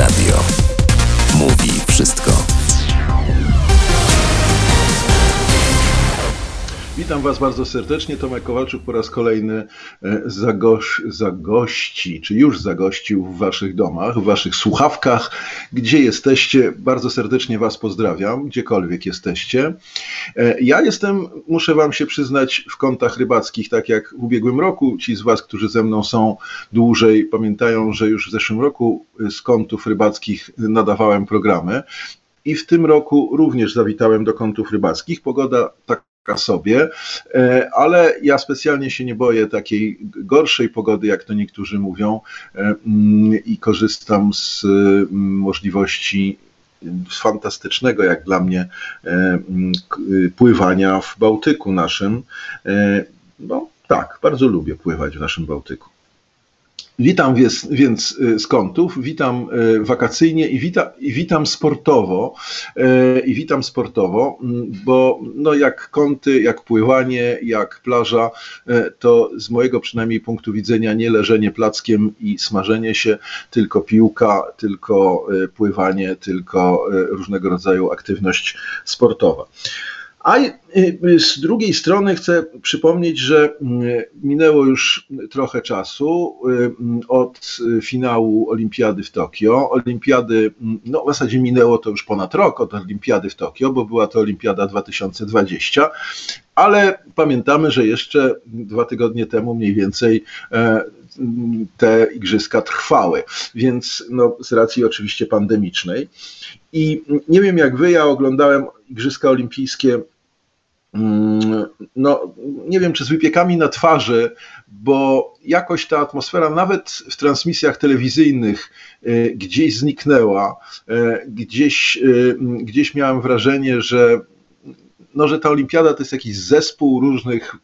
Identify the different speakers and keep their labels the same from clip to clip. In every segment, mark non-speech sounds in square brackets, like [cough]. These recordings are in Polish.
Speaker 1: Radio. Mówi wszystko.
Speaker 2: Witam Was bardzo serdecznie. Tomek Kowalczuk po raz kolejny e, zagoś, zagości, czy już zagościł w Waszych domach, w Waszych słuchawkach. Gdzie jesteście? Bardzo serdecznie Was pozdrawiam, gdziekolwiek jesteście. E, ja jestem, muszę Wam się przyznać, w kątach rybackich, tak jak w ubiegłym roku. Ci z Was, którzy ze mną są dłużej, pamiętają, że już w zeszłym roku z kątów rybackich nadawałem programy. I w tym roku również zawitałem do kątów rybackich. Pogoda tak sobie, e, ale ja specjalnie się nie boję takiej gorszej pogody, jak to niektórzy mówią, e, mm, i korzystam z mm, możliwości fantastycznego, jak dla mnie, e, mm, pływania w Bałtyku naszym. No tak, bardzo lubię pływać w naszym Bałtyku. Witam więc, y, z kątów, witam y, wakacyjnie i, wita, i witam sportowo. Y, I witam sportowo, mm, bo no jak kąty, jak pływanie, jak plaża, to z mojego przynajmniej punktu widzenia nie leżenie plackiem i smażenie się, tylko piłka, tylko pływanie, tylko różnego rodzaju aktywność sportowa. A y, z drugiej strony chcę przypomnieć, że y, minęło już trochę czasu y, od finału Olimpiady w Tokio. Olimpiady, no w zasadzie minęło to już ponad rok od Olimpiady w Tokio, bo była to Olimpiada 2020, ale pamiętamy, że jeszcze dwa tygodnie temu mniej więcej e, te igrzyska trwały, więc no, z racji oczywiście pandemicznej. I nie wiem jak wy, ja oglądałem Igrzyska Olimpijskie mm, no, nie wiem, czy z wypiekami na twarzy, bo jakoś ta atmosfera, nawet w transmisjach telewizyjnych, e, gdzieś zniknęła. E, gdzieś, e, gdzieś miałem wrażenie, że, no, że ta olimpiada to jest jakiś zespół różnych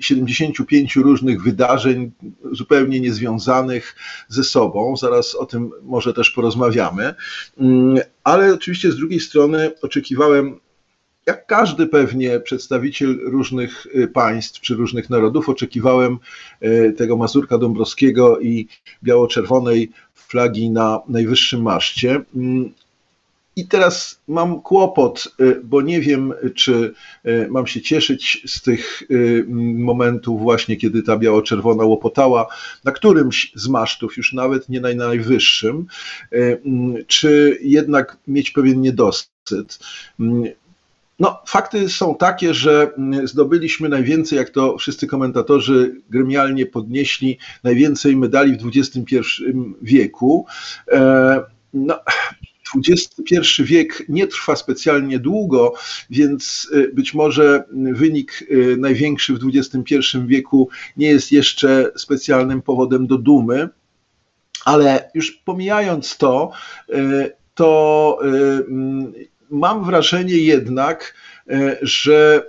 Speaker 2: 75 różnych wydarzeń zupełnie niezwiązanych ze sobą. Zaraz o tym może też porozmawiamy. Mm, ale oczywiście z drugiej strony oczekiwałem jak każdy pewnie przedstawiciel różnych y, państw czy różnych narodów, oczekiwałem y, tego Mazurka Dąbrowskiego i biało-czerwonej flagi na najwyższym maszcie. Mm, i teraz mam kłopot, y, bo nie wiem, czy y, mam się cieszyć z tych y, momentów właśnie, kiedy ta biało-czerwona łopotała na którymś z masztów, już nawet nie na najwyższym, czy jednak mieć pewien niedosyt. No, fakty są takie, że zdobyliśmy najwięcej, jak to wszyscy komentatorzy gremialnie podnieśli, najwięcej medali w XXI wieku. E, no, XXI wiek nie trwa specjalnie długo, więc y, być może wynik y, największy w XXI wieku nie jest jeszcze specjalnym powodem do dumy, ale już pomijając to, y, to mm, mam wrażenie jednak, że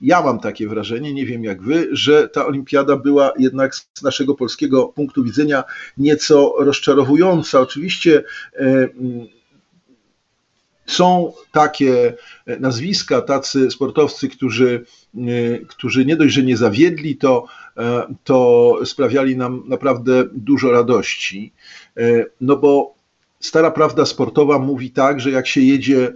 Speaker 2: ja mam takie wrażenie, nie wiem jak wy, że ta olimpiada była jednak z naszego polskiego punktu widzenia nieco rozczarowująca. Oczywiście mm, są takie e, nazwiska, tacy sportowcy, którzy, e, którzy nie dość, że nie zawiedli, to, e, to sprawiali nam naprawdę dużo radości. No bo stara prawda sportowa mówi tak, że jak się jedzie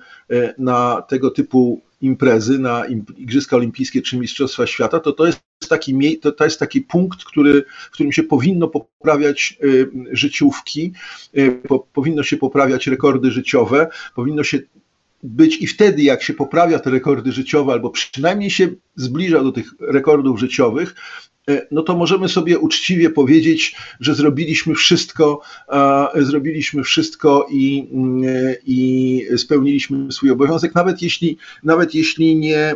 Speaker 2: na tego typu imprezy, na Igrzyska Olimpijskie czy Mistrzostwa Świata, to to jest taki, to, to jest taki punkt, który, w którym się powinno poprawiać y, życiówki, y, po, powinno się poprawiać rekordy życiowe, powinno się być i wtedy, jak się poprawia te rekordy życiowe, albo przynajmniej się zbliża do tych rekordów życiowych, y, no to możemy sobie uczciwie powiedzieć, że zrobiliśmy wszystko, zrobiliśmy wszystko i, i spełniliśmy swój obowiązek, nawet jeśli, nawet jeśli nie,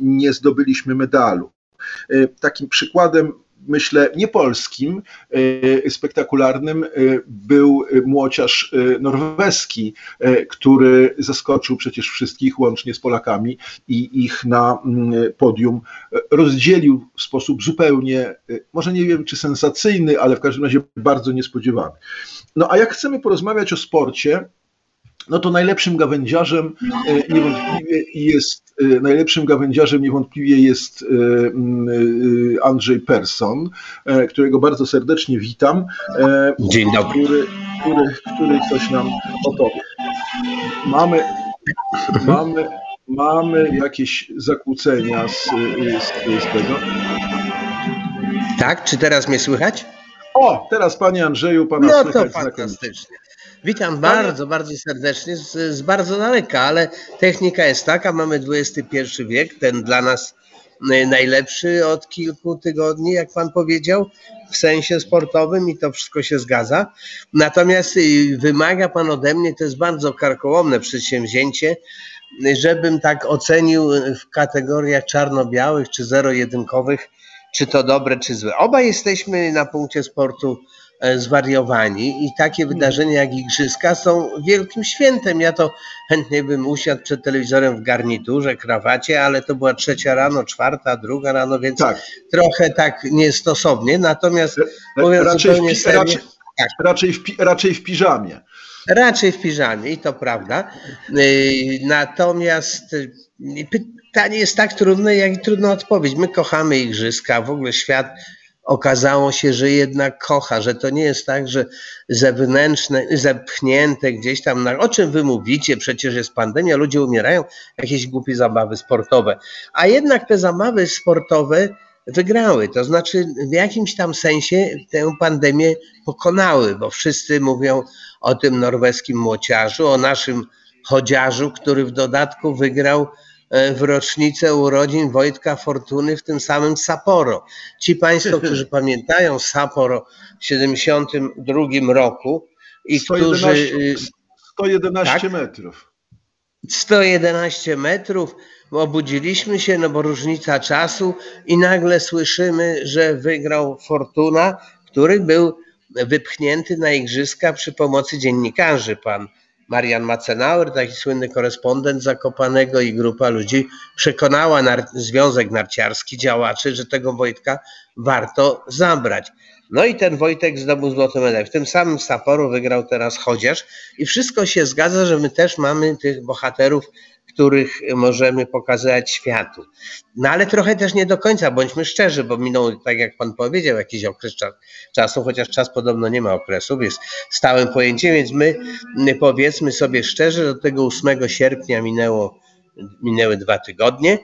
Speaker 2: nie zdobyliśmy medalu. E, takim przykładem myślę, nie polskim, e, spektakularnym e, był młociarz norweski, który zaskoczył przecież wszystkich łącznie z Polakami i ich na mm, podium rozdzielił w sposób zupełnie, może nie wiem czy sensacyjny, ale w każdym razie bardzo niespodziewany. No a jak chcemy porozmawiać o sporcie, no to najlepszym gawędziarzem e, niewątpliwie jest e, najlepszym gawędziarzem niewątpliwie jest e, Andrzej Persson, którego bardzo serdecznie witam.
Speaker 3: Dzień dobry. Który,
Speaker 2: który, który ktoś nam opowie. Mamy, mamy, mamy jakieś zakłócenia z, z, z tego.
Speaker 3: Tak, czy teraz mnie słychać?
Speaker 2: O, teraz panie Andrzeju, pana
Speaker 3: No
Speaker 2: słychać
Speaker 3: to
Speaker 2: znakomicie.
Speaker 3: fantastycznie. Witam bardzo, bardzo serdecznie z, z bardzo daleka, ale technika jest taka, mamy XXI wiek, ten dla nas y, najlepszy od kilku tygodni, jak pan powiedział, w sensie sportowym i to wszystko się zgadza. Natomiast y, wymaga pan ode mnie, to jest bardzo karkołomne przedsięwzięcie, żebym tak ocenił y, w kategoriach czarno-białych czy zero-jedynkowych, czy to dobre, czy złe. Obaj jesteśmy na punkcie sportu e, zwariowani i takie wydarzenia jak igrzyska są wielkim świętem. Ja to chętnie bym usiadł przed telewizorem w garniturze, krawacie, ale to była trzecia rano, czwarta, druga rano, więc
Speaker 2: Tak,
Speaker 3: trochę tak niestosownie. Natomiast mówiąc
Speaker 2: raczej w,
Speaker 3: zupełnie
Speaker 2: pi,
Speaker 3: serio,
Speaker 2: raczej,
Speaker 3: tak.
Speaker 2: raczej, w, pi, raczej w piżamie.
Speaker 3: Raczej w piżamie i to prawda. Yy, Natomiast yy, pytanie jest tak trudne, jak i trudna odpowiedź. My kochamy igrzyska, w ogóle świat okazało się, że jednak kocha, że to nie jest tak, że zewnętrzne, zepchnięte gdzieś tam, na, o czym wy mówicie, przecież jest pandemia, ludzie umierają, jakieś głupie zabawy sportowe. A jednak te zabawy sportowe wygrały, to znaczy w jakimś tam sensie tę pandemię pokonały, bo wszyscy mówią o tym norweskim młociarzu, o naszym chodziarzu, który w dodatku wygrał w rocznicę urodzin Wojtka Fortuny w tym samym Sapporo. Ci Państwo, [laughs] którzy pamiętają Sapporo w 72 roku i którzy
Speaker 2: 111,
Speaker 3: y,
Speaker 2: 111
Speaker 3: tak?
Speaker 2: metrów.
Speaker 3: 111 metrów, obudziliśmy się, no bo różnica czasu i nagle słyszymy, że wygrał Fortuna, który był wypchnięty na igrzyska przy pomocy dziennikarzy. Pan Marian Macenauer, taki słynny korespondent Zakopanego i grupa ludzi przekonała nar- Związek Narciarski, działaczy, że tego Wojtka warto zabrać. No i ten Wojtek zdobył złoty medal. W tym samym Sapporo wygrał teraz Chodziarz i wszystko się zgadza, że my też mamy tych bohaterów, których możemy pokazać światu. No ale trochę też nie do końca, bądźmy szczerzy, bo minął, tak jak pan powiedział, jakiś okres cza- czasu, chociaż czas podobno nie ma okresów, jest stałym pojęciem, więc my powiedzmy sobie szczerze, do tego 8 sierpnia minęło, minęły dwa tygodnie.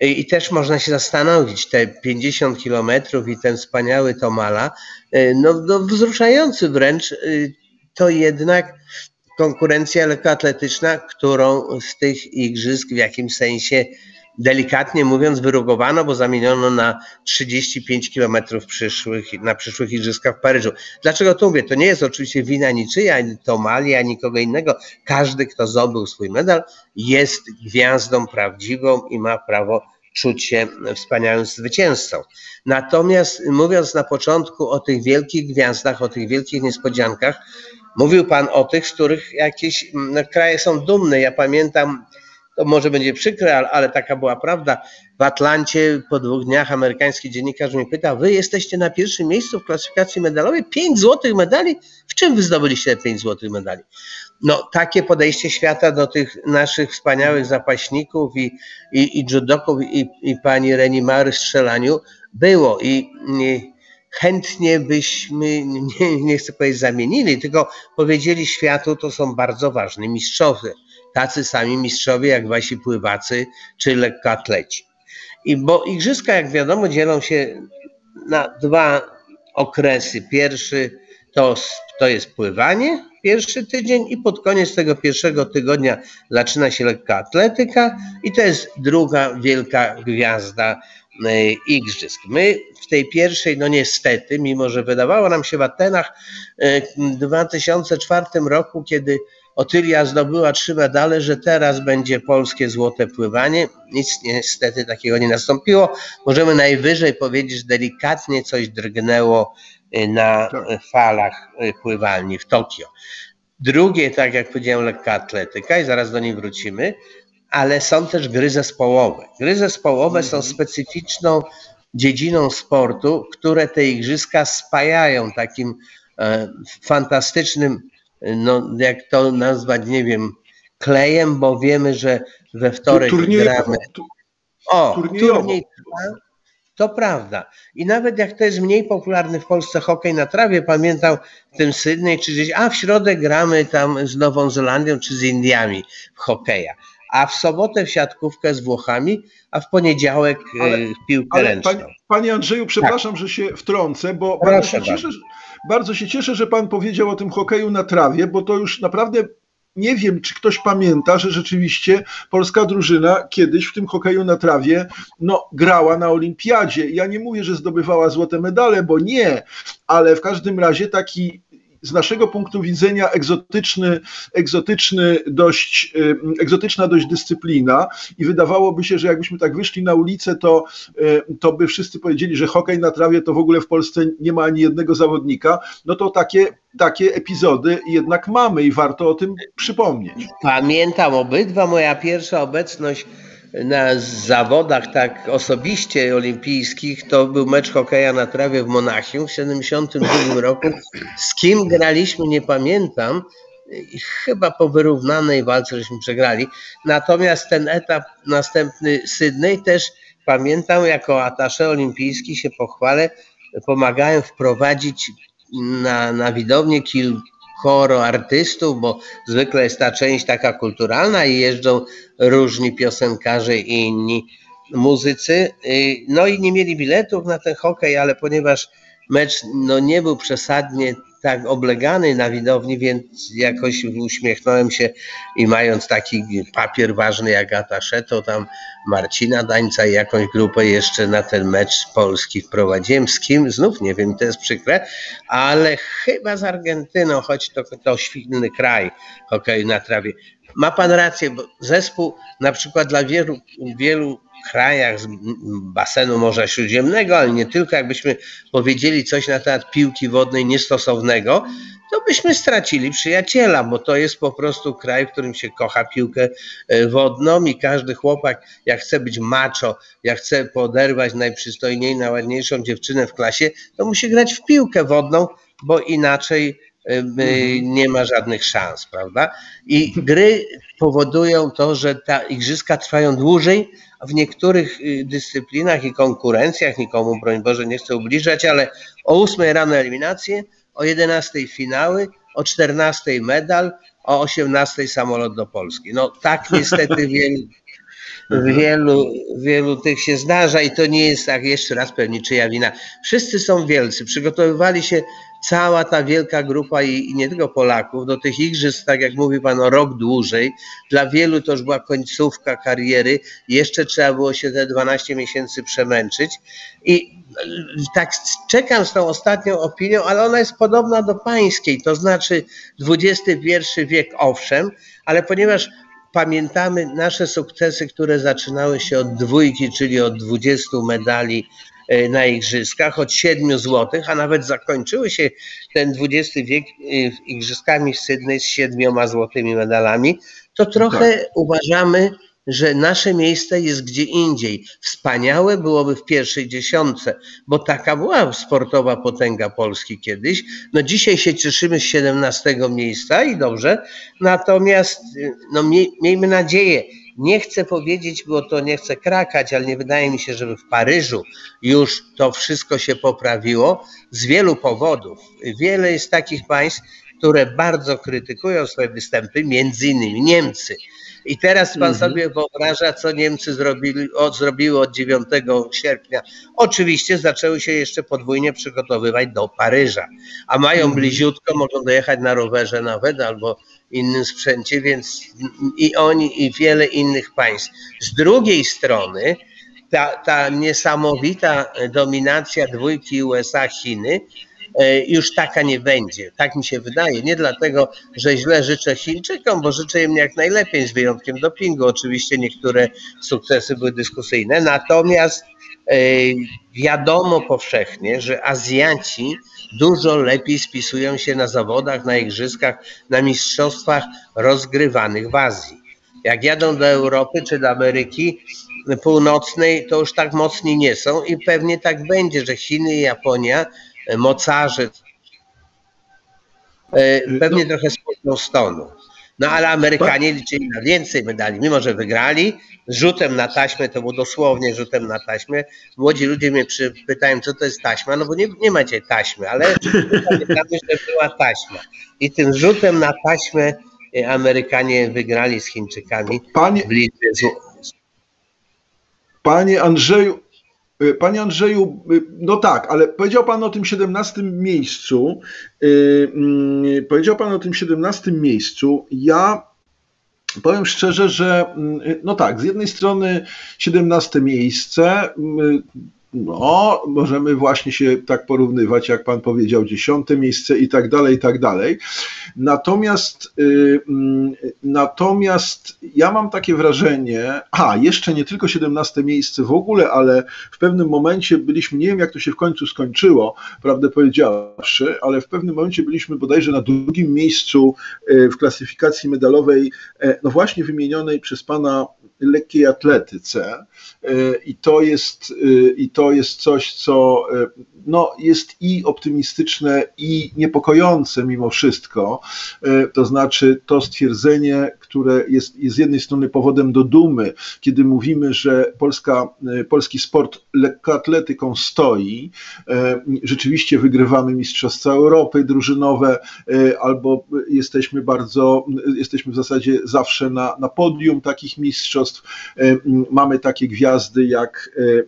Speaker 3: I i też można się zastanowić, te 50 kilometrów i ten wspaniały Tomala, y, no, no wzruszający wręcz, y, to jednak konkurencja lekkoatletyczna, którą z tych igrzysk w jakimś sensie delikatnie mówiąc wyrugowano, bo zamieniono na 35 kilometrów przyszłych, na przyszłych igrzyskach w Paryżu. Dlaczego to mówię? To nie jest oczywiście wina niczyja, ani Tomali, ani kogo innego. Każdy, kto zdobył swój medal, jest gwiazdą prawdziwą i ma prawo czuć się wspaniałym zwycięzcą. Natomiast mówiąc na początku o tych wielkich gwiazdach, o tych wielkich niespodziankach, mówił Pan o tych, z których jakieś mm, no, kraje są dumne. Ja pamiętam, to może będzie przykre, ale, ale taka była prawda. W Atlancie po dwóch dniach amerykański dziennikarz mnie pyta, wy jesteście na pierwszym miejscu w klasyfikacji medalowej, pięć złotych medali? W czym wy zdobyliście te pięć złotych medali? No takie podejście świata do tych naszych wspaniałych zapaśników i, i, i judoków i, i pani Reni Mary w strzelaniu było i i chętnie byśmy, nie, nie chcę powiedzieć zamienili, tylko powiedzieli światu, to są bardzo ważni mistrzowie. Tacy sami mistrzowie jak wasi pływacy czy lekkoatleci. I bo igrzyska, jak wiadomo, dzielą się na dwa okresy. Pierwszy to, to jest pływanie, pierwszy tydzień i pod koniec tego pierwszego tygodnia zaczyna się lekkoatletyka i to jest druga wielka gwiazda igrzysk. My w tej pierwszej, no niestety, mimo że wydawało nam się w Atenach e, w 2004 roku, kiedy Otylia zdobyła trzy medale, że teraz będzie polskie złote pływanie. Nic niestety takiego nie nastąpiło. Możemy najwyżej powiedzieć, że delikatnie coś drgnęło y, na
Speaker 2: Tak.
Speaker 3: falach pływalni w Tokio. Drugie, tak jak powiedziałem, lekka atletyka i zaraz do niej wrócimy, ale są też gry zespołowe. Gry zespołowe są specyficzną dziedziną sportu, które te igrzyska spajają takim e, fantastycznym, no jak to nazwać, nie wiem, klejem, bo wiemy, że we wtorek
Speaker 2: Turniejowo.
Speaker 3: gramy. O,
Speaker 2: turniejowo.
Speaker 3: turniej trwa. To prawda. I nawet jak to jest mniej popularny w Polsce hokej na trawie, pamiętam w tym Sydney czy gdzieś, a w środę gramy tam z Nową Zelandią czy z Indiami w hokeja. A w sobotę w siatkówkę z Włochami, a w poniedziałek e, ale, w piłkę ale, ręczną.
Speaker 2: Panie, panie Andrzeju, przepraszam, tak. że się wtrącę, bo bardzo się, cieszę, bardzo się cieszę, że pan powiedział o tym hokeju na trawie, bo to już naprawdę nie wiem, czy ktoś pamięta, że rzeczywiście polska drużyna kiedyś w tym hokeju na trawie no, grała na olimpiadzie. Ja nie mówię, że zdobywała złote medale, bo nie, ale w każdym razie taki z naszego punktu widzenia egzotyczny, egzotyczny dość, egzotyczna dość dyscyplina i wydawałoby się, że jakbyśmy tak wyszli na ulicę, to, to by wszyscy powiedzieli, że hokej na trawie to w ogóle w Polsce nie ma ani jednego zawodnika, no to takie, takie epizody jednak mamy i warto o tym przypomnieć.
Speaker 3: Pamiętam obydwa, moja pierwsza obecność na zawodach tak osobiście olimpijskich to był mecz hokeja na trawie w Monachium w 72 roku. Z kim graliśmy nie pamiętam. Chyba po wyrównanej walce żeśmy przegrali. Natomiast ten etap następny Sydney też pamiętam jako atasze olimpijski się pochwalę. Pomagałem wprowadzić na, na widownię kilku choro artystów, bo zwykle jest ta część taka kulturalna i jeżdżą różni piosenkarze i inni muzycy. Y, no i nie mieli biletów na ten hokej, ale ponieważ mecz no, nie był przesadnie tak oblegany na widowni, więc jakoś uśmiechnąłem się i mając taki papier ważny jak atasze, to tam Marcina Dańca i jakąś grupę jeszcze na ten mecz Polski wprowadziłem. Z kim? Znów nie wiem, to jest przykre, ale chyba z Argentyną, choć to, to świetny kraj hokeju na trawie. Ma pan rację, bo zespół na przykład dla wielu, wielu krajach z basenu Morza Śródziemnego, ale nie tylko, jakbyśmy powiedzieli coś na temat piłki wodnej niestosownego, to byśmy stracili przyjaciela, bo to jest po prostu kraj, w którym się kocha piłkę e, wodną i każdy chłopak, jak chce być macho, jak chce poderwać najprzystojniej, najładniejszą dziewczynę w klasie, to musi grać w piłkę wodną, bo inaczej. Nie ma żadnych szans, prawda? I gry powodują to, że ta igrzyska trwają dłużej, w niektórych y, dyscyplinach i konkurencjach, nikomu broń Boże nie chcę ubliżać, ale o 8 rano eliminacje, o 11 finały, o 14 medal, o 18 samolot do Polski. No tak niestety [laughs] wielu, wielu, wielu tych się zdarza i to nie jest tak jeszcze raz pewnie czyja wina. Wszyscy są wielcy, przygotowywali się cała ta wielka grupa i, i, nie tylko Polaków do tych igrzysk, tak jak mówi Pan, o rok dłużej. Dla wielu to już była końcówka kariery. Jeszcze trzeba było się te 12 miesięcy przemęczyć. I tak czekam z tą ostatnią opinią, ale ona jest podobna do pańskiej, to znaczy XXI wiek owszem, ale ponieważ pamiętamy nasze sukcesy, które zaczynały się od dwójki, czyli od 20 medali E, na igrzyskach od 7 zł, a nawet zakończyły się ten XX wiek e, igrzyskami w Sydney z 7 złotymi medalami, to trochę tak. uważamy, że nasze miejsce jest gdzie indziej. Wspaniałe byłoby w pierwszej dziesiątce, bo taka była sportowa potęga Polski kiedyś. No dzisiaj się cieszymy z 17 miejsca i dobrze, natomiast no, miejmy nadzieję, nie chcę powiedzieć, bo to nie chcę krakać, ale nie wydaje mi się, żeby w Paryżu już to wszystko się poprawiło z wielu powodów. Wiele jest takich państw, które bardzo krytykują swoje występy, między innymi Niemcy. I teraz pan mhm. sobie wyobraża, co Niemcy zrobili, od, zrobiły od 9 sierpnia. Oczywiście zaczęły się jeszcze podwójnie przygotowywać do Paryża, a mają mhm. bliziutko, mogą dojechać na rowerze nawet albo innym sprzęcie, więc i oni, i wiele innych państw. Z drugiej strony, ta, ta niesamowita dominacja dwójki USA-Chiny już taka nie będzie. Tak mi się wydaje. Nie dlatego, że źle życzę Chińczykom, bo życzę im jak najlepiej, z wyjątkiem dopingu. Oczywiście niektóre sukcesy były dyskusyjne, natomiast e, wiadomo powszechnie, że Azjaci dużo lepiej spisują się na zawodach, na igrzyskach, na mistrzostwach rozgrywanych w Azji. Jak jadą do Europy czy do Ameryki Północnej, to już tak mocni nie są i pewnie tak będzie, że Chiny i Japonia, mocarze, e, pewnie trochę spóźnią stonu. No ale Amerykanie liczyli na więcej medali, mimo że wygrali. Rzutem na taśmę, to było dosłownie rzutem na taśmę. Młodzi ludzie mnie pytają, co to jest taśma, no bo nie, nie macie taśmy, ale [laughs] pamiętamy, że była taśma. I tym rzutem na taśmę e, Amerykanie wygrali z Chińczykami Panie... w liczbie
Speaker 2: Panie Andrzeju, Panie Andrzeju, y, no tak, ale powiedział Pan o tym 17 miejscu. Yy, powiedział Pan o tym 17 miejscu. Ja powiem szczerze, że no tak, z jednej strony 17 miejsce, no, możemy właśnie się tak porównywać, jak pan powiedział, dziesiąte miejsce i tak dalej, i tak dalej. Natomiast, y, mm, natomiast ja mam takie wrażenie, a jeszcze nie tylko 17 miejsce w ogóle, ale w pewnym momencie byliśmy, nie wiem jak to się w końcu skończyło, prawdę powiedziawszy, ale w pewnym momencie byliśmy bodajże na drugim miejscu y, w klasyfikacji medalowej, e, no właśnie wymienionej przez pana lekkiej atletyce i to jest, e, i to jest coś, co e, no, jest i optymistyczne, i niepokojące mimo wszystko. To znaczy to stwierdzenie, które jest, jest z jednej strony powodem do dumy, kiedy mówimy, że Polska, polski sport lekkoatletyką stoi, rzeczywiście wygrywamy Mistrzostwa Europy drużynowe, albo jesteśmy bardzo, jesteśmy w zasadzie zawsze na, na podium takich mistrzostw, E, mamy takie gwiazdy jak e, e,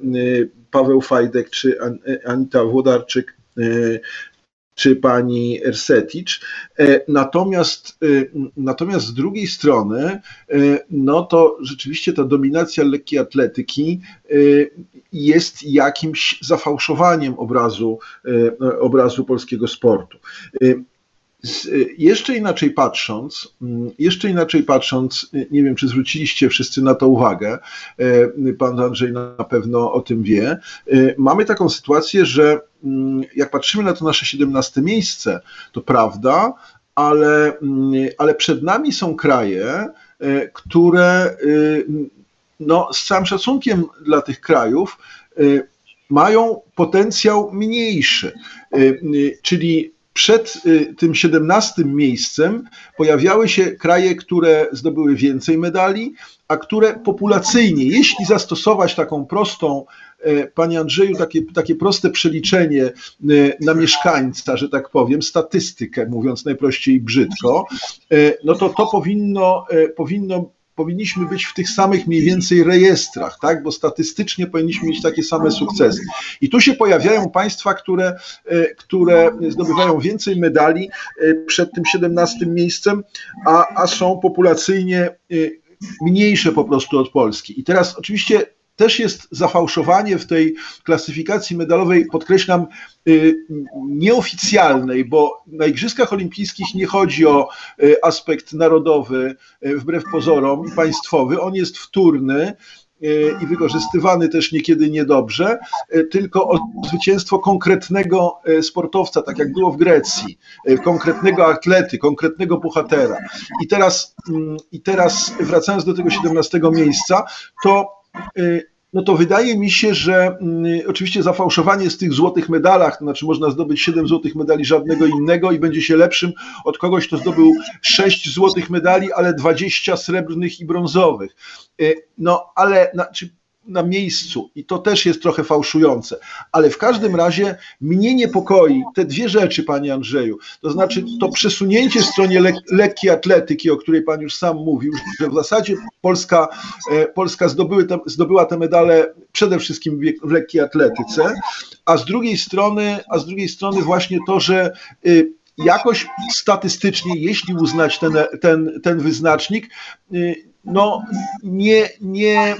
Speaker 2: Paweł Fajdek czy Anita Włodarczyk czy pani Erseticz. Natomiast, natomiast z drugiej strony, no to rzeczywiście ta dominacja lekkiej atletyki jest jakimś zafałszowaniem obrazu, obrazu polskiego sportu. Y, jeszcze inaczej patrząc, mm, jeszcze inaczej patrząc, y, nie wiem, czy zwróciliście wszyscy na to uwagę, y, pan Andrzej na pewno o tym wie, mamy taką sytuację, że mm, jak patrzymy na to nasze 17 miejsce, to prawda, ale, mm, ale przed nami są kraje, które no, z całym szacunkiem dla tych krajów mają potencjał mniejszy. Czyli przed y, tym 17 miejscem pojawiały się kraje, które zdobyły więcej medali, a które populacyjnie, jeśli zastosować taką prostą, e, Panie Andrzeju, takie, takie proste przeliczenie e, na mieszkańca, że tak powiem, statystykę, mówiąc najprościej brzydko, e, no to to powinno, powinno powinniśmy być w tych samych mniej więcej rejestrach, tak? bo statystycznie powinniśmy mieć takie same sukcesy. I tu się pojawiają państwa, które, e, które zdobywają więcej medali e, przed tym 17 miejscem, a, a są populacyjnie e, mniejsze po prostu od Polski. I teraz oczywiście też jest zafałszowanie w tej klasyfikacji medalowej, podkreślam, y, nieoficjalnej, bo na Igrzyskach Olimpijskich nie chodzi o y, aspekt narodowy, y, wbrew pozorom, państwowy. On jest wtórny i wykorzystywany też niekiedy niedobrze, tylko o zwycięstwo konkretnego sportowca, tak jak było w Grecji, konkretnego atlety, konkretnego bohatera. I teraz, mm, i teraz wracając do tego 17 miejsca, to no to wydaje mi się, że y, oczywiście zafałszowanie z tych złotych medalach, to znaczy można zdobyć 7 złotych medali żadnego innego i będzie się lepszym od kogoś, kto zdobył 6 złotych medali, ale 20 srebrnych i brązowych. Y, no ale znaczy, na miejscu i to też jest trochę fałszujące. Ale w każdym razie mnie niepokoi te dwie rzeczy, panie Andrzeju. To znaczy to przesunięcie w stronie lek lekkiej atletyki, o której pan już sam mówił, że w zasadzie Polska, e, Polska zdobyły te, zdobyła te medale przede wszystkim w lekkiej atletyce, a z drugiej strony, a z drugiej strony właśnie to, że y, jakoś statystycznie, jeśli uznać ten, ten, ten wyznacznik, y, no nie, nie,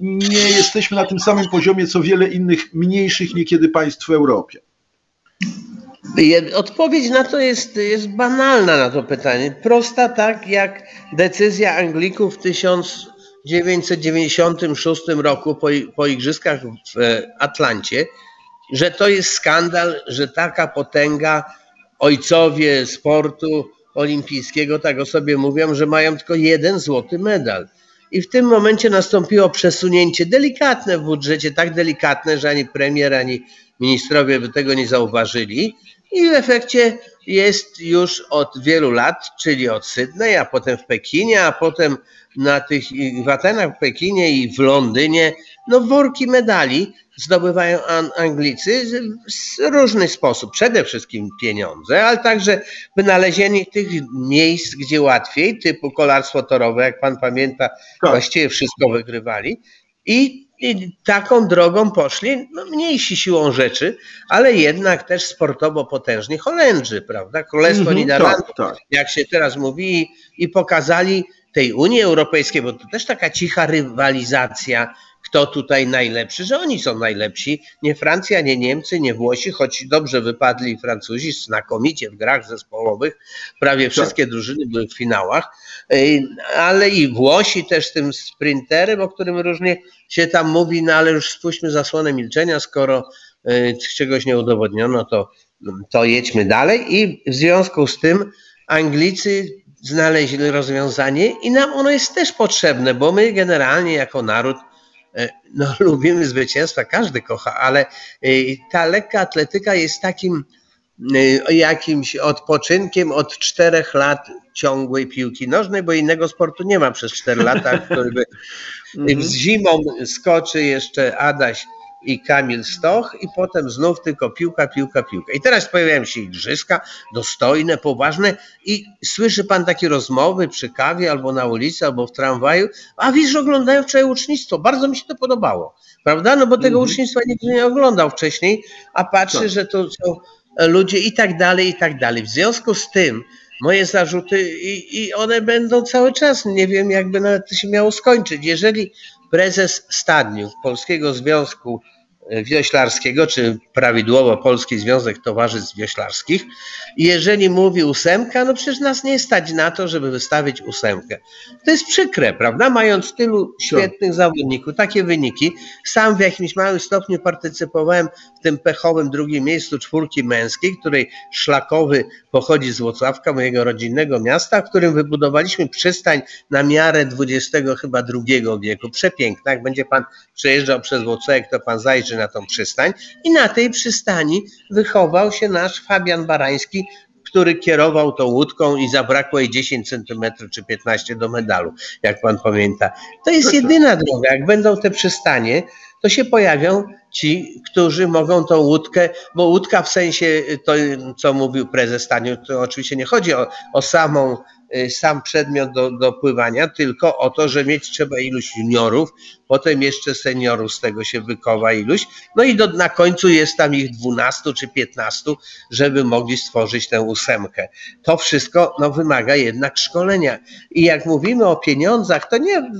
Speaker 2: nie jesteśmy na tym samym poziomie, co wiele innych mniejszych niekiedy państw w Europie.
Speaker 3: Odpowiedź na to jest, jest banalna na to pytanie. Prosta tak jak decyzja Anglików w 1996 roku po, po igrzyskach w Atlancie, że to jest skandal, że taka potęga, ojcowie sportu olimpijskiego, tak o sobie mówią, że mają tylko jeden złoty medal. I w tym momencie nastąpiło przesunięcie delikatne w budżecie, tak delikatne, że ani premier, ani ministrowie by tego nie zauważyli i w efekcie jest już od wielu lat, czyli od Sydney, a potem w Pekinie, a potem na tych w Atenach, w Pekinie i w Londynie, no worki medali zdobywają Anglicy w różny sposób. Przede wszystkim pieniądze, ale także wynalezienie tych miejsc, gdzie łatwiej, typu kolarstwo torowe, jak pan pamięta, tak. właściwie wszystko wygrywali. I, I, taką drogą poszli no, mniejsi siłą rzeczy, ale jednak też sportowo potężni Holendrzy, prawda? Królestwo mm -hmm, Niderlandów, tak, tak. jak się teraz mówi, i, i pokazali tej Unii Europejskiej, bo to też taka cicha rywalizacja kto tutaj najlepszy, że oni są najlepsi. Nie Francja, nie Niemcy, nie Włosi, choć dobrze wypadli Francuzi znakomicie w grach zespołowych. Prawie tak. wszystkie drużyny były w finałach, ale i Włosi też z tym sprinterem, o którym różnie się tam mówi, no ale już spuśćmy zasłonę milczenia, skoro y, czegoś nie udowodniono, to, to jedźmy dalej. I w związku z tym Anglicy znaleźli rozwiązanie i nam ono jest też potrzebne, bo my generalnie jako naród no, [laughs] lubimy zwycięstwa, każdy kocha, ale e, ta lekka atletyka jest takim e, jakimś odpoczynkiem od czterech lat ciągłej piłki nożnej, bo innego sportu nie ma przez cztery lata, [laughs] który by mhm. z zimą skoczy jeszcze Adaś i Kamil Stoch i potem znów tylko piłka, piłka, piłka. I teraz pojawiają się igrzyska dostojne, poważne i słyszy pan takie rozmowy przy kawie albo na ulicy, albo w tramwaju, a wiesz, oglądają wczoraj ucznictwo. Bardzo mi się to podobało, prawda? No bo tego -hmm. ucznictwa nikt nie oglądał wcześniej, a patrzy, tak. że to są ludzie i tak dalej, i tak dalej. W związku z tym moje zarzuty i, i one będą cały czas. Nie wiem, jakby nawet to się miało skończyć. Jeżeli prezes Stadniów Polskiego Związku Wioślarskiego, czy prawidłowo Polski Związek Towarzystw Wioślarskich. Jeżeli mówi ósemka, no przecież nas nie stać na to, żeby wystawić ósemkę. To jest przykre, prawda? Mając tylu świetnych zawodników, takie wyniki. Sam w jakimś małym stopniu partycypowałem w tym pechowym drugim miejscu czwórki męskiej, której szlakowy pochodzi z Włocławka, mojego rodzinnego miasta, w którym wybudowaliśmy przystań na miarę XX chyba drugiego wieku. Przepiękna. Jak będzie pan przejeżdżał przez Włocławek, to pan zajrzy na tą przystań. I na tej przystani wychował się nasz Fabian Barański, który kierował tą łódką i zabrakło jej 10 centymetrów czy 15 do medalu, jak pan pamięta. To jest jedyna droga. Jak będą te przystanie, to się pojawią ci, którzy mogą tą łódkę, bo łódka w sensie to, co mówił prezes Staniu, to oczywiście nie chodzi o, o samą sam przedmiot do, do pływania, tylko o to, że mieć trzeba iluś juniorów, potem jeszcze seniorów z tego się wykowa iluś, no i do, na końcu jest tam ich 12 czy 15, żeby mogli stworzyć tę ósemkę. To wszystko no, wymaga jednak szkolenia. I jak mówimy o pieniądzach, to nie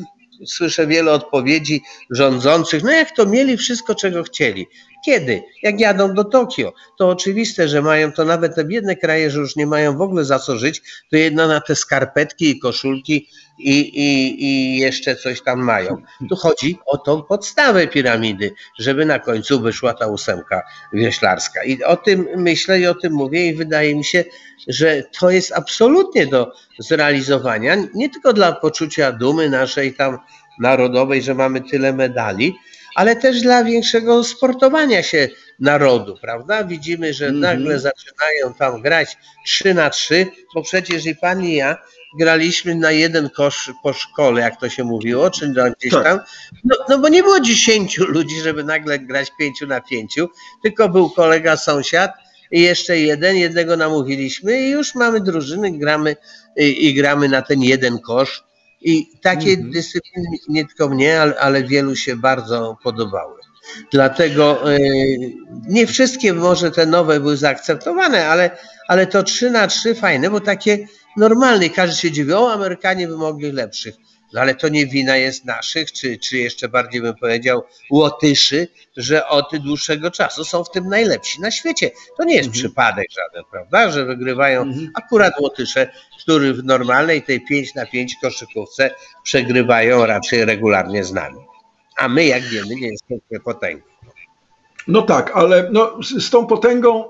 Speaker 3: słyszę wiele odpowiedzi rządzących, no jak to mieli wszystko, czego chcieli. Kiedy? Jak jadą do Tokio. To oczywiste, że mają to nawet te biedne kraje, że już nie mają w ogóle za co żyć, to jedno na te skarpetki i koszulki i, i, i jeszcze coś tam mają. Tu chodzi o tą podstawę piramidy, żeby na końcu wyszła ta ósemka wioślarska. I o tym myślę i o tym mówię i wydaje mi się, że to jest absolutnie do zrealizowania, nie tylko dla poczucia dumy naszej tam narodowej, że mamy tyle medali, ale też dla większego sportowania się narodu, prawda? Widzimy, że -hmm. nagle zaczynają tam grać 3 na 3, bo przecież i pan i ja graliśmy na jeden kosz po szkole, jak to się mówiło, czy gdzieś tak. tam. No, no bo nie było 10 ludzi, żeby nagle grać 5 na 5, tylko był kolega, sąsiad i jeszcze jeden, jednego namówiliśmy i już mamy drużyny, gramy i, i gramy na ten jeden kosz i takie mhm. dyscypliny nie tylko mnie, ale, ale wielu się bardzo podobały. Dlatego y, nie wszystkie może te nowe były zaakceptowane, ale, ale to 3 na 3 fajne, bo takie normalne. Każdy się dziwi, o Amerykanie by mogli lepszych. No ale to nie wina jest naszych, czy, czy jeszcze bardziej bym powiedział Łotyszy, że od dłuższego czasu są w tym najlepsi na świecie. To nie jest mhm. przypadek żaden, prawda, że wygrywają mhm. akurat Łotysze, którzy w normalnej tej 5 na 5 koszykówce przegrywają raczej regularnie z nami. A my, jak wiemy, nie jesteśmy potęgą.
Speaker 2: No tak, ale no, z, z tą potęgą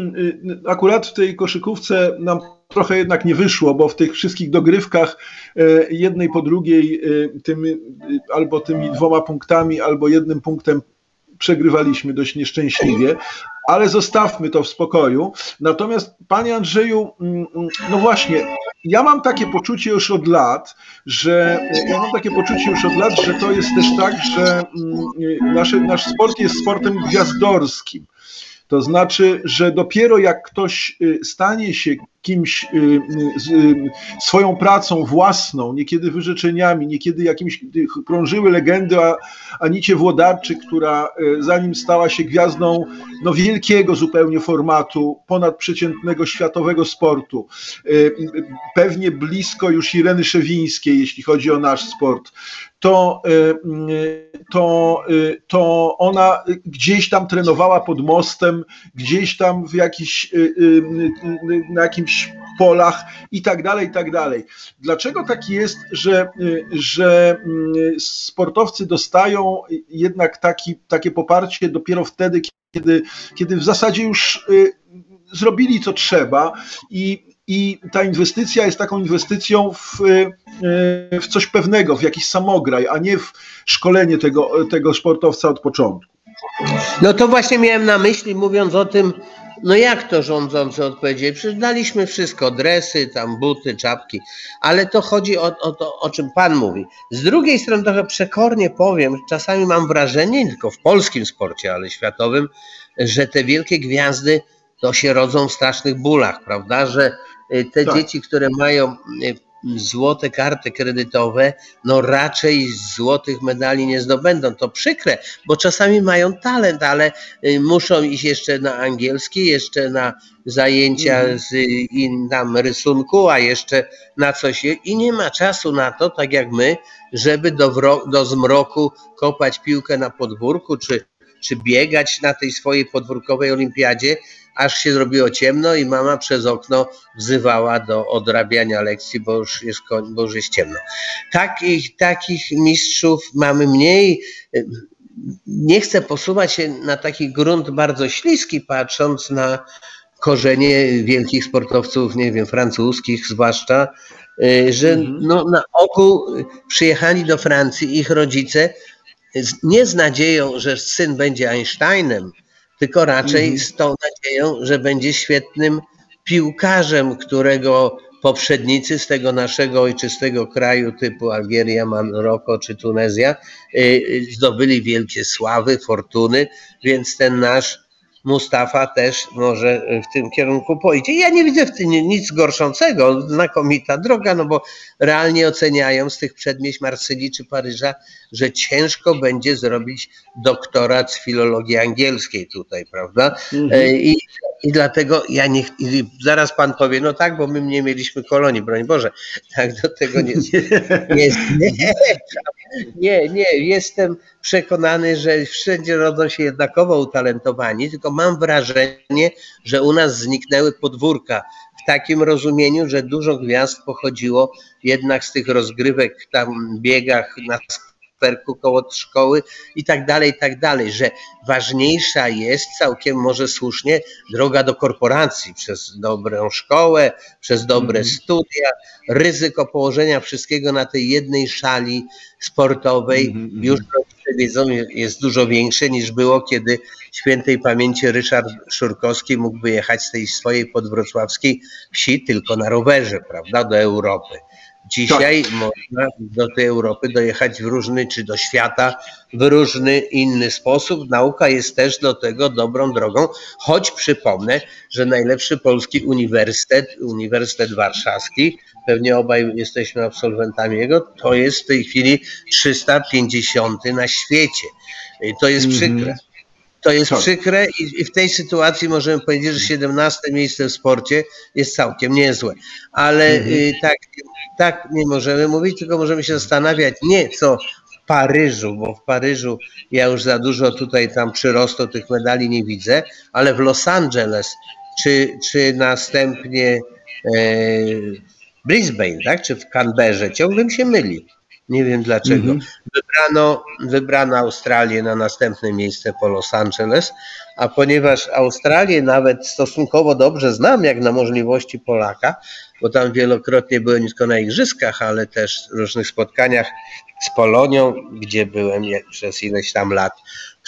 Speaker 2: [clears throat] akurat w tej koszykówce nam trochę jednak nie wyszło, bo w tych wszystkich dogrywkach e, jednej po drugiej, e, tym, albo tymi dwoma punktami, albo jednym punktem przegrywaliśmy dość nieszczęśliwie, ale zostawmy to w spokoju. Natomiast, panie Andrzeju, mm, mm, no właśnie, ja mam takie poczucie już od lat, że ja mam takie poczucie już od lat, że to jest też tak, że mm, nasz, nasz sport jest sportem gwiazdorskim. To znaczy, że dopiero jak ktoś y, stanie się kimś y, y, swoją pracą własną, niekiedy wyrzeczeniami, niekiedy jakimiś krążyły legendy o Anicie Włodarczyk, która zanim stała się gwiazdą no, wielkiego zupełnie formatu, ponadprzeciętnego światowego sportu, pewnie blisko już Ireny Szewińskiej, jeśli chodzi o nasz sport, to, to, to ona gdzieś tam trenowała pod mostem, gdzieś tam w jakiś, na jakimś polach i tak dalej, i tak dalej. Dlaczego tak jest, że, że sportowcy dostają jednak taki, takie poparcie dopiero wtedy, kiedy, kiedy w zasadzie już zrobili co trzeba i, i ta inwestycja jest taką inwestycją w, w coś pewnego, w jakiś samograj, a nie w szkolenie tego, tego sportowca od początku.
Speaker 3: No to właśnie miałem na myśli, mówiąc o tym, no jak to rządzący odpowiedzieli? Przecież daliśmy wszystko, dresy, tam buty, czapki, ale to chodzi o, o to, o czym Pan mówi. Z drugiej strony trochę przekornie powiem, czasami mam wrażenie, nie tylko w polskim sporcie, ale światowym, że te wielkie gwiazdy to się rodzą w strasznych bólach, prawda? Że y, te tak. dzieci, które mają y, złote karty kredytowe, no raczej złotych medali nie zdobędą. To przykre, bo czasami mają talent, ale y, muszą iść jeszcze na angielski, jeszcze na zajęcia mhm. z in, tam rysunku, a jeszcze na coś i nie ma czasu na to, tak jak my, żeby do, do zmroku kopać piłkę na podwórku, czy, czy biegać na tej swojej podwórkowej olimpiadzie, aż się zrobiło ciemno i mama przez okno wzywała do odrabiania lekcji, bo już jest, bo już jest ciemno. Takich, takich mistrzów mamy mniej. Nie chcę posuwać się na taki grunt bardzo śliski, patrząc na korzenie wielkich sportowców, nie wiem, francuskich zwłaszcza, że mhm. no, na oku przyjechali do Francji ich rodzice nie z nadzieją, że syn będzie Einsteinem, tylko raczej mhm. z tą nadzieją, że będzie świetnym piłkarzem, którego poprzednicy z tego naszego ojczystego kraju typu Algieria, Maroko czy Tunezja y, y, zdobyli wielkie sławy, fortuny, więc ten nasz Mustafa też może w tym kierunku pójść. Ja nie widzę w tym nic gorszącego, znakomita droga, no bo realnie oceniają z tych przedmieść Marsylii czy Paryża, że ciężko będzie zrobić doktorat z filologii angielskiej tutaj, prawda? Mhm. E, I, I dlatego ja nie, zaraz pan powie, no tak, bo my nie mieliśmy kolonii, broń Boże, tak do tego nie, [laughs] nie, nie, nie, nie, jestem przekonany, że wszędzie rodzą się jednakowo utalentowani, tylko mam wrażenie, że u nas zniknęły podwórka. W takim rozumieniu, że dużo gwiazd pochodziło jednak z tych rozgrywek tam biegach na perku koło szkoły i tak dalej, i tak dalej, że ważniejsza jest całkiem może słusznie droga do korporacji przez dobrą szkołę, przez dobre mm. studia, ryzyko położenia wszystkiego na tej jednej szali sportowej mm -hmm. już wiedzą jest dużo większe niż było, kiedy świętej pamięci Ryszard Szurkowski mógł wyjechać z tej swojej podwrocławskiej wsi tylko na rowerze, prawda, do Europy. Dzisiaj tak. można do tej Europy dojechać w różny, czy do świata w różny inny sposób. Nauka jest też do tego dobrą drogą, choć przypomnę, że najlepszy polski uniwersytet, Uniwersytet Warszawski, pewnie obaj jesteśmy absolwentami jego, to jest w tej chwili 350 na świecie. I to jest mm -hmm. przykre. To jest tak. przykre i, w tej sytuacji możemy powiedzieć, że 17 miejsce w sporcie jest całkiem niezłe. Ale mhm. Y, tak, tak nie możemy mówić, tylko możemy się zastanawiać nie co w Paryżu, bo w Paryżu ja już za dużo tutaj tam przyrostu tych medali nie widzę, ale w Los Angeles czy, czy następnie e, Brisbane, tak? czy w Canberrze, ciągle mi się myli. Nie wiem dlaczego. Mhm. Wybrano, wybrano Australię na następne miejsce po Los Angeles, a ponieważ Australię nawet stosunkowo dobrze znam, jak na możliwości Polaka, bo tam wielokrotnie byłem nie tylko na igrzyskach, ale też w różnych spotkaniach z Polonią, gdzie byłem przez ileś tam lat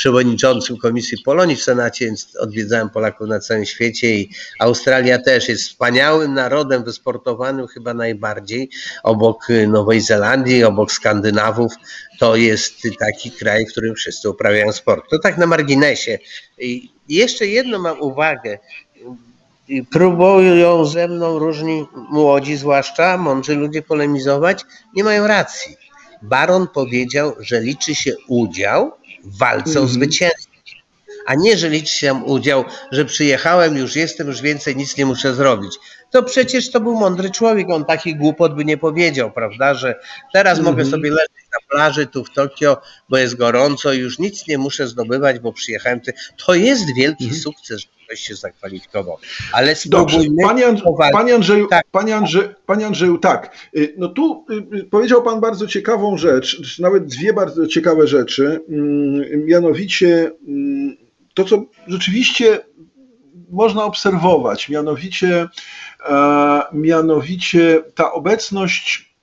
Speaker 3: przewodniczącym Komisji Polonii w Senacie, więc odwiedzałem Polaków na całym świecie i Australia też jest wspaniałym narodem, wysportowanym chyba najbardziej, obok Nowej Zelandii, obok Skandynawów. To jest taki kraj, w którym wszyscy uprawiają sport. To tak na marginesie. I jeszcze jedną mam uwagę próbują ze mną różni młodzi, zwłaszcza mądrzy ludzie polemizować, nie mają racji. Baron powiedział, że liczy się udział w walce mm -hmm. o mhm. zwycięstwo, a nie, że liczy się udział, że przyjechałem, już jestem, już więcej nic nie muszę zrobić. To przecież to był mądry człowiek, on taki głupot by nie powiedział, prawda, że teraz mm -hmm. mogę sobie leżeć na plaży tu w Tokio, bo jest gorąco już nic nie muszę zdobywać, bo przyjechałem. To jest wielki mm -hmm. sukces, ktoś się zakwalifikował. Ale spróbujmy...
Speaker 2: Panie, Andrze panie, Andrzeju, tak. panie, Andrze panie Andrzeju, tak. Y, no tu y, y, powiedział Pan bardzo ciekawą rzecz, nawet dwie bardzo ciekawe rzeczy, mm, mianowicie mm, to, co rzeczywiście można obserwować, mianowicie, e, mianowicie ta obecność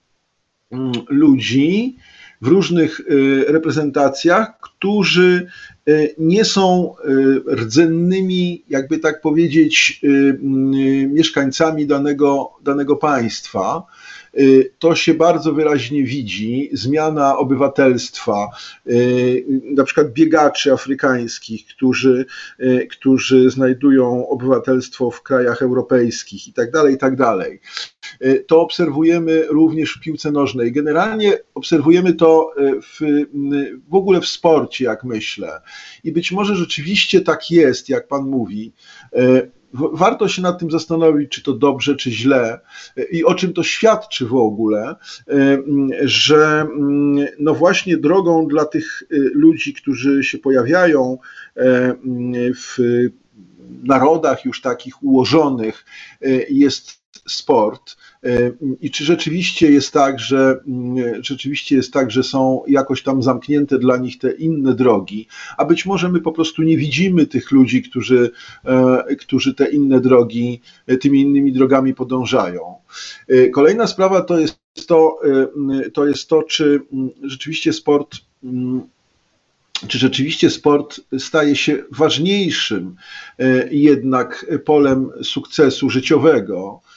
Speaker 2: mm, ludzi w różnych reprezentacjach, którzy Y, nie są rdzennymi, jakby tak powiedzieć, mieszkańcami danego, danego państwa. To się bardzo wyraźnie widzi. Zmiana obywatelstwa, na przykład biegaczy afrykańskich, którzy, którzy znajdują obywatelstwo w krajach europejskich i tak dalej, i tak dalej. To obserwujemy również w piłce nożnej. Generalnie obserwujemy to w, w ogóle w sporcie, jak myślę. I być może rzeczywiście tak jest, jak Pan mówi. E, warto się nad tym zastanowić, czy to dobrze, czy źle i o czym to świadczy w ogóle, że no właśnie drogą dla tych ludzi, którzy się pojawiają w narodach już takich ułożonych, jest sport e, i czy rzeczywiście jest tak, że mm, rzeczywiście jest tak, że są jakoś tam zamknięte dla nich te inne drogi, a być może my po prostu nie widzimy tych ludzi, którzy, e, którzy te inne drogi, e, tymi innymi drogami podążają. Kolejna sprawa to jest to, to, jest to czy rzeczywiście sport czy rzeczywiście sport staje się ważniejszym jednak polem sukcesu życiowego E,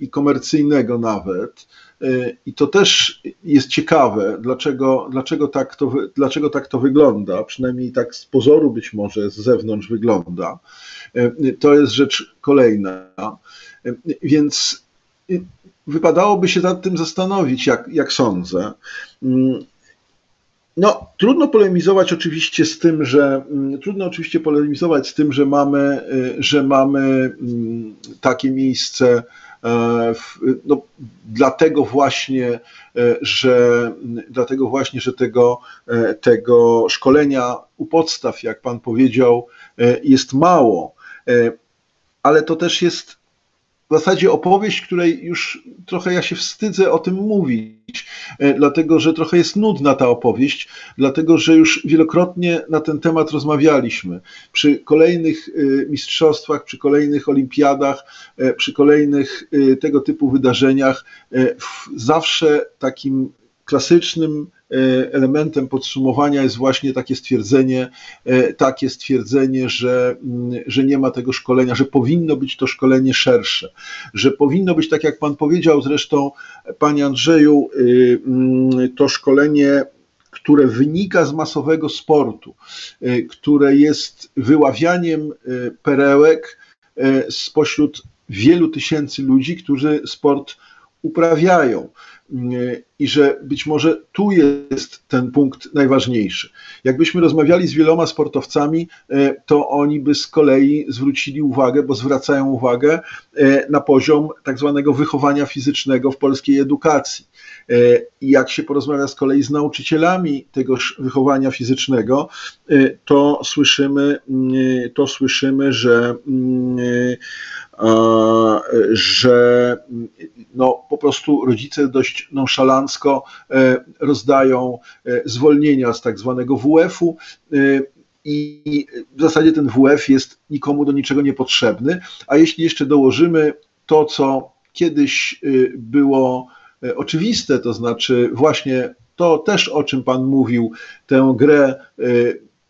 Speaker 2: i komercyjnego nawet. E, I to też jest ciekawe, dlaczego, dlaczego, tak to, dlaczego tak to wygląda, przynajmniej tak z pozoru być może z zewnątrz wygląda. E, to jest rzecz kolejna. Więc wypadałoby się nad tym zastanowić, jak, jak sądzę. Mm, no, trudno polemizować oczywiście z tym, że mm, trudno oczywiście polemizować z tym, że mamy, że mamy mm, takie miejsce E, no, dlatego właśnie, e, że dlatego właśnie, że tego, e, tego szkolenia u podstaw, jak pan powiedział, jest mało. Ale to też jest w zasadzie opowieść, której już trochę ja się wstydzę o tym mówić, e, dlatego że trochę jest nudna ta opowieść, dlatego że już wielokrotnie na ten temat rozmawialiśmy. Przy kolejnych e, mistrzostwach, przy kolejnych olimpiadach, e, przy kolejnych tego typu wydarzeniach, zawsze takim klasycznym elementem podsumowania jest właśnie takie stwierdzenie, e, takie stwierdzenie, że, mm, że nie ma tego szkolenia, że powinno być to szkolenie szersze, że powinno być, tak jak Pan powiedział zresztą, Panie Andrzeju, y, mm, to szkolenie które wynika z masowego sportu, y, które jest wyławianiem y, perełek spośród wielu tysięcy ludzi, którzy sport uprawiają i że być może tu jest ten punkt najważniejszy. Jakbyśmy rozmawiali z wieloma sportowcami, e, to oni by z kolei zwrócili uwagę, bo zwracają uwagę e, na poziom tak zwanego wychowania fizycznego w polskiej edukacji. E, I jak się porozmawia z kolei z nauczycielami tegoż wychowania fizycznego, to słyszymy, to słyszymy, że że no, po prostu rodzice dość nonszalancko e, rozdają e, zwolnienia z tak zwanego WF-u e, i w zasadzie ten WF jest nikomu do niczego niepotrzebny, a jeśli jeszcze dołożymy to, co kiedyś było oczywiste, to znaczy właśnie to też, o czym Pan mówił, tę grę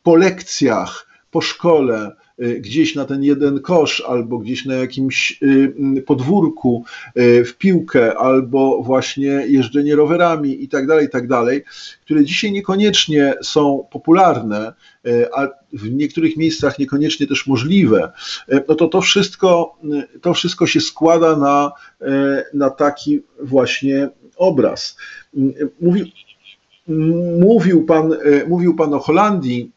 Speaker 2: po lekcjach, po szkole, gdzieś na ten jeden kosz, albo gdzieś na jakimś y, podwórku y, w piłkę, albo właśnie jeżdżenie rowerami i tak dalej, i tak dalej, które dzisiaj niekoniecznie są popularne, a w niektórych miejscach niekoniecznie też możliwe, no to to wszystko, to wszystko się składa na, na taki właśnie obraz. Mówił, mówił, pan, mówił pan o Holandii,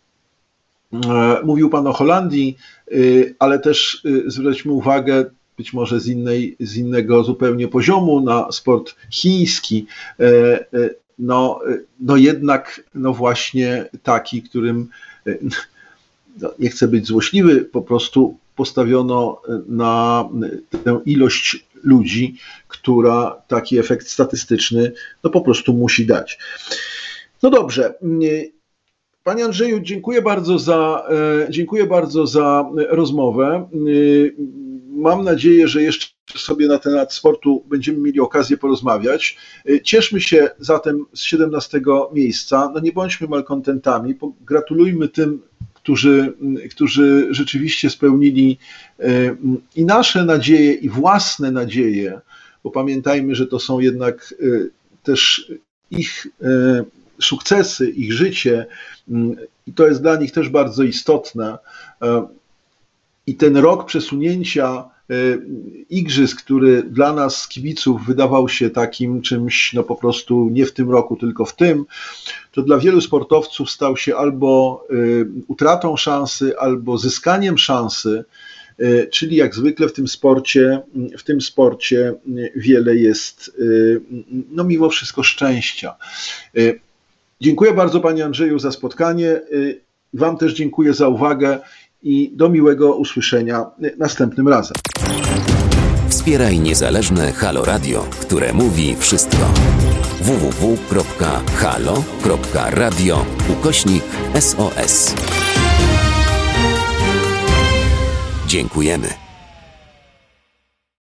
Speaker 2: mówił Pan o Holandii, e, ale też e, zwróćmy uwagę, być może z, innej, z innego zupełnie poziomu, na sport chiński. No, no jednak, no właśnie taki, którym, [laughs] no nie chcę być złośliwy, po prostu postawiono na tę ilość ludzi, która taki efekt statystyczny no po prostu musi dać. No dobrze. Panie Andrzeju, dziękuję bardzo za, e, dziękuję bardzo za rozmowę. E, mam nadzieję, że jeszcze sobie na temat sportu będziemy mieli okazję porozmawiać. E, cieszmy się zatem z 17 miejsca. No nie bądźmy malkontentami. Gratulujmy tym, którzy, którzy rzeczywiście spełnili i nasze nadzieje, i własne nadzieje, bo pamiętajmy, że to są jednak też ich sukcesy, ich życie mm, i to jest dla nich też bardzo istotne. E, I ten rok przesunięcia e, igrzysk, który dla nas, kibiców, wydawał się takim czymś, no po prostu nie w tym roku, tylko w tym, to dla wielu sportowców stał się albo e, utratą szansy, albo zyskaniem szansy, czyli jak zwykle w tym sporcie, w tym sporcie wiele jest, no mimo wszystko szczęścia. Dziękuję bardzo Panie Andrzeju za spotkanie. Y, wam też dziękuję za uwagę i do miłego usłyszenia następnym razem.
Speaker 1: Wspieraj niezależne Halo Radio, które mówi wszystko. www.halo.radio ukośnik SOS. Dziękujemy.